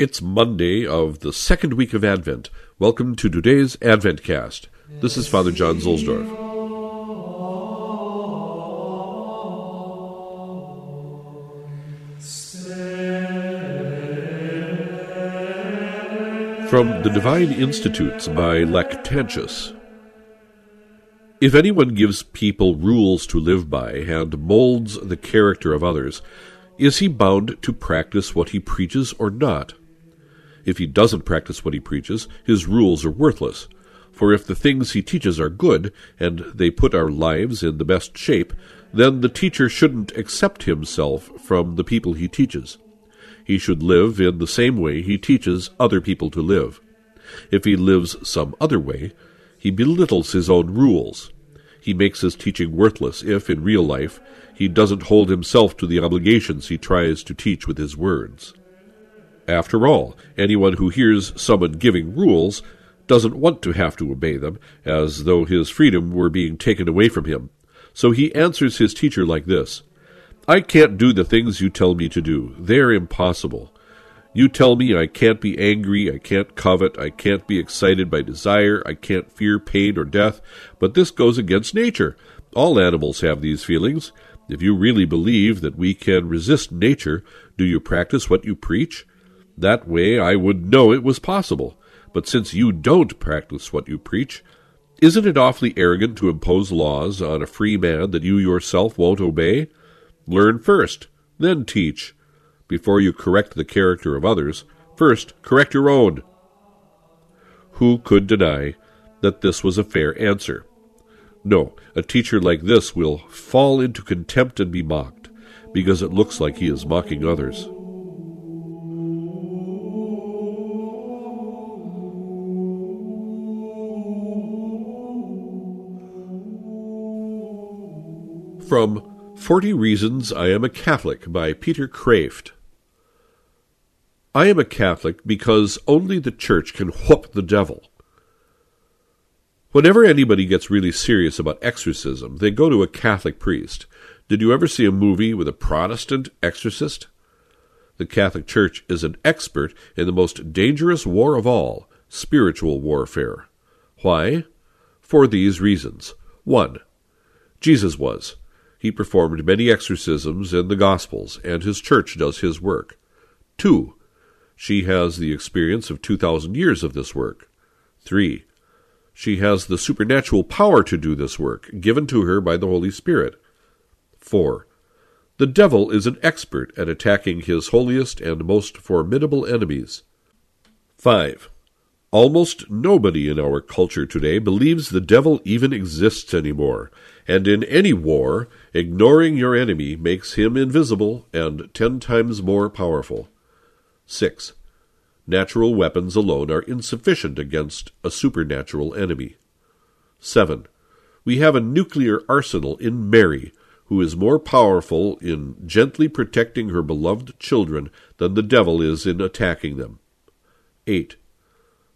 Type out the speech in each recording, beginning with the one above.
It's Monday of the second week of Advent. Welcome to today's Advent Cast. This is Father John Zuhlsdorf. From the Divine Institutes by Lactantius. If anyone gives people rules to live by and molds the character of others, is he bound to practice what he preaches or not? If he doesn't practice what he preaches, his rules are worthless. For if the things he teaches are good, and they put our lives in the best shape, then the teacher shouldn't accept himself from the people he teaches. He should live in the same way he teaches other people to live. If he lives some other way, he belittles his own rules. He makes his teaching worthless if, in real life, he doesn't hold himself to the obligations he tries to teach with his words. After all, anyone who hears someone giving rules doesn't want to have to obey them, as though his freedom were being taken away from him. So he answers his teacher like this I can't do the things you tell me to do. They're impossible. You tell me I can't be angry, I can't covet, I can't be excited by desire, I can't fear pain or death, but this goes against nature. All animals have these feelings. If you really believe that we can resist nature, do you practice what you preach? That way I would know it was possible. But since you don't practice what you preach, isn't it awfully arrogant to impose laws on a free man that you yourself won't obey? Learn first, then teach. Before you correct the character of others, first correct your own. Who could deny that this was a fair answer? No, a teacher like this will fall into contempt and be mocked, because it looks like he is mocking others. From Forty Reasons I Am a Catholic by Peter Kreeft. I am a Catholic because only the Church can whoop the devil. Whenever anybody gets really serious about exorcism, they go to a Catholic priest. Did you ever see a movie with a Protestant exorcist? The Catholic Church is an expert in the most dangerous war of all, spiritual warfare. Why? For these reasons. 1. Jesus was. He performed many exorcisms in the Gospels, and his church does his work. 2. She has the experience of 2,000 years of this work. 3. She has the supernatural power to do this work, given to her by the Holy Spirit. 4. The devil is an expert at attacking his holiest and most formidable enemies. 5. Almost nobody in our culture today believes the devil even exists anymore, and in any war, ignoring your enemy makes him invisible and ten times more powerful. 6. Natural weapons alone are insufficient against a supernatural enemy. 7. We have a nuclear arsenal in Mary, who is more powerful in gently protecting her beloved children than the devil is in attacking them. 8.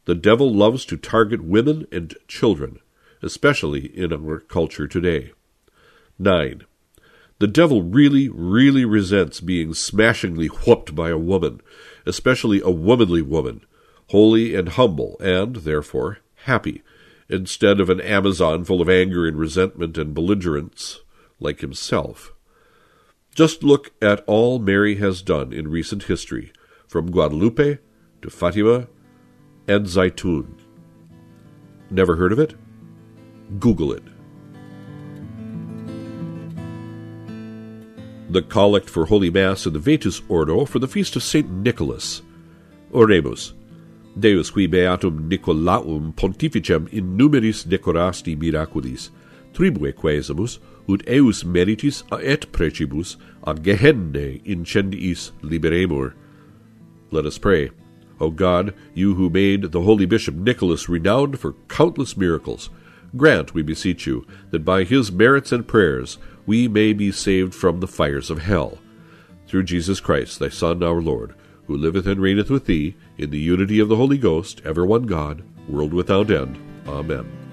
The devil loves to target women and children, especially in our culture today. 9. The devil really, really resents being smashingly whooped by a woman, especially a womanly woman, holy and humble, and, therefore, happy, instead of an Amazon full of anger and resentment and belligerence like himself. Just look at all Mary has done in recent history, from Guadalupe to Fatima and Zaytun. Never heard of it? Google it. the collect for Holy Mass in the Vetus Ordo for the feast of St. Nicholas. Oremus. Deus qui beatum Nicolaum pontificem in numeris decorasti miraculis, tribue quesamus, ut eus meritis et precibus a Gehennae incendiis liberemur. Let us pray. O God, you who made the holy Bishop Nicholas renowned for countless miracles, grant, we beseech you, that by his merits and prayers we may be saved from the fires of hell. Through Jesus Christ, thy Son, our Lord, who liveth and reigneth with thee, in the unity of the Holy Ghost, ever one God, world without end. Amen.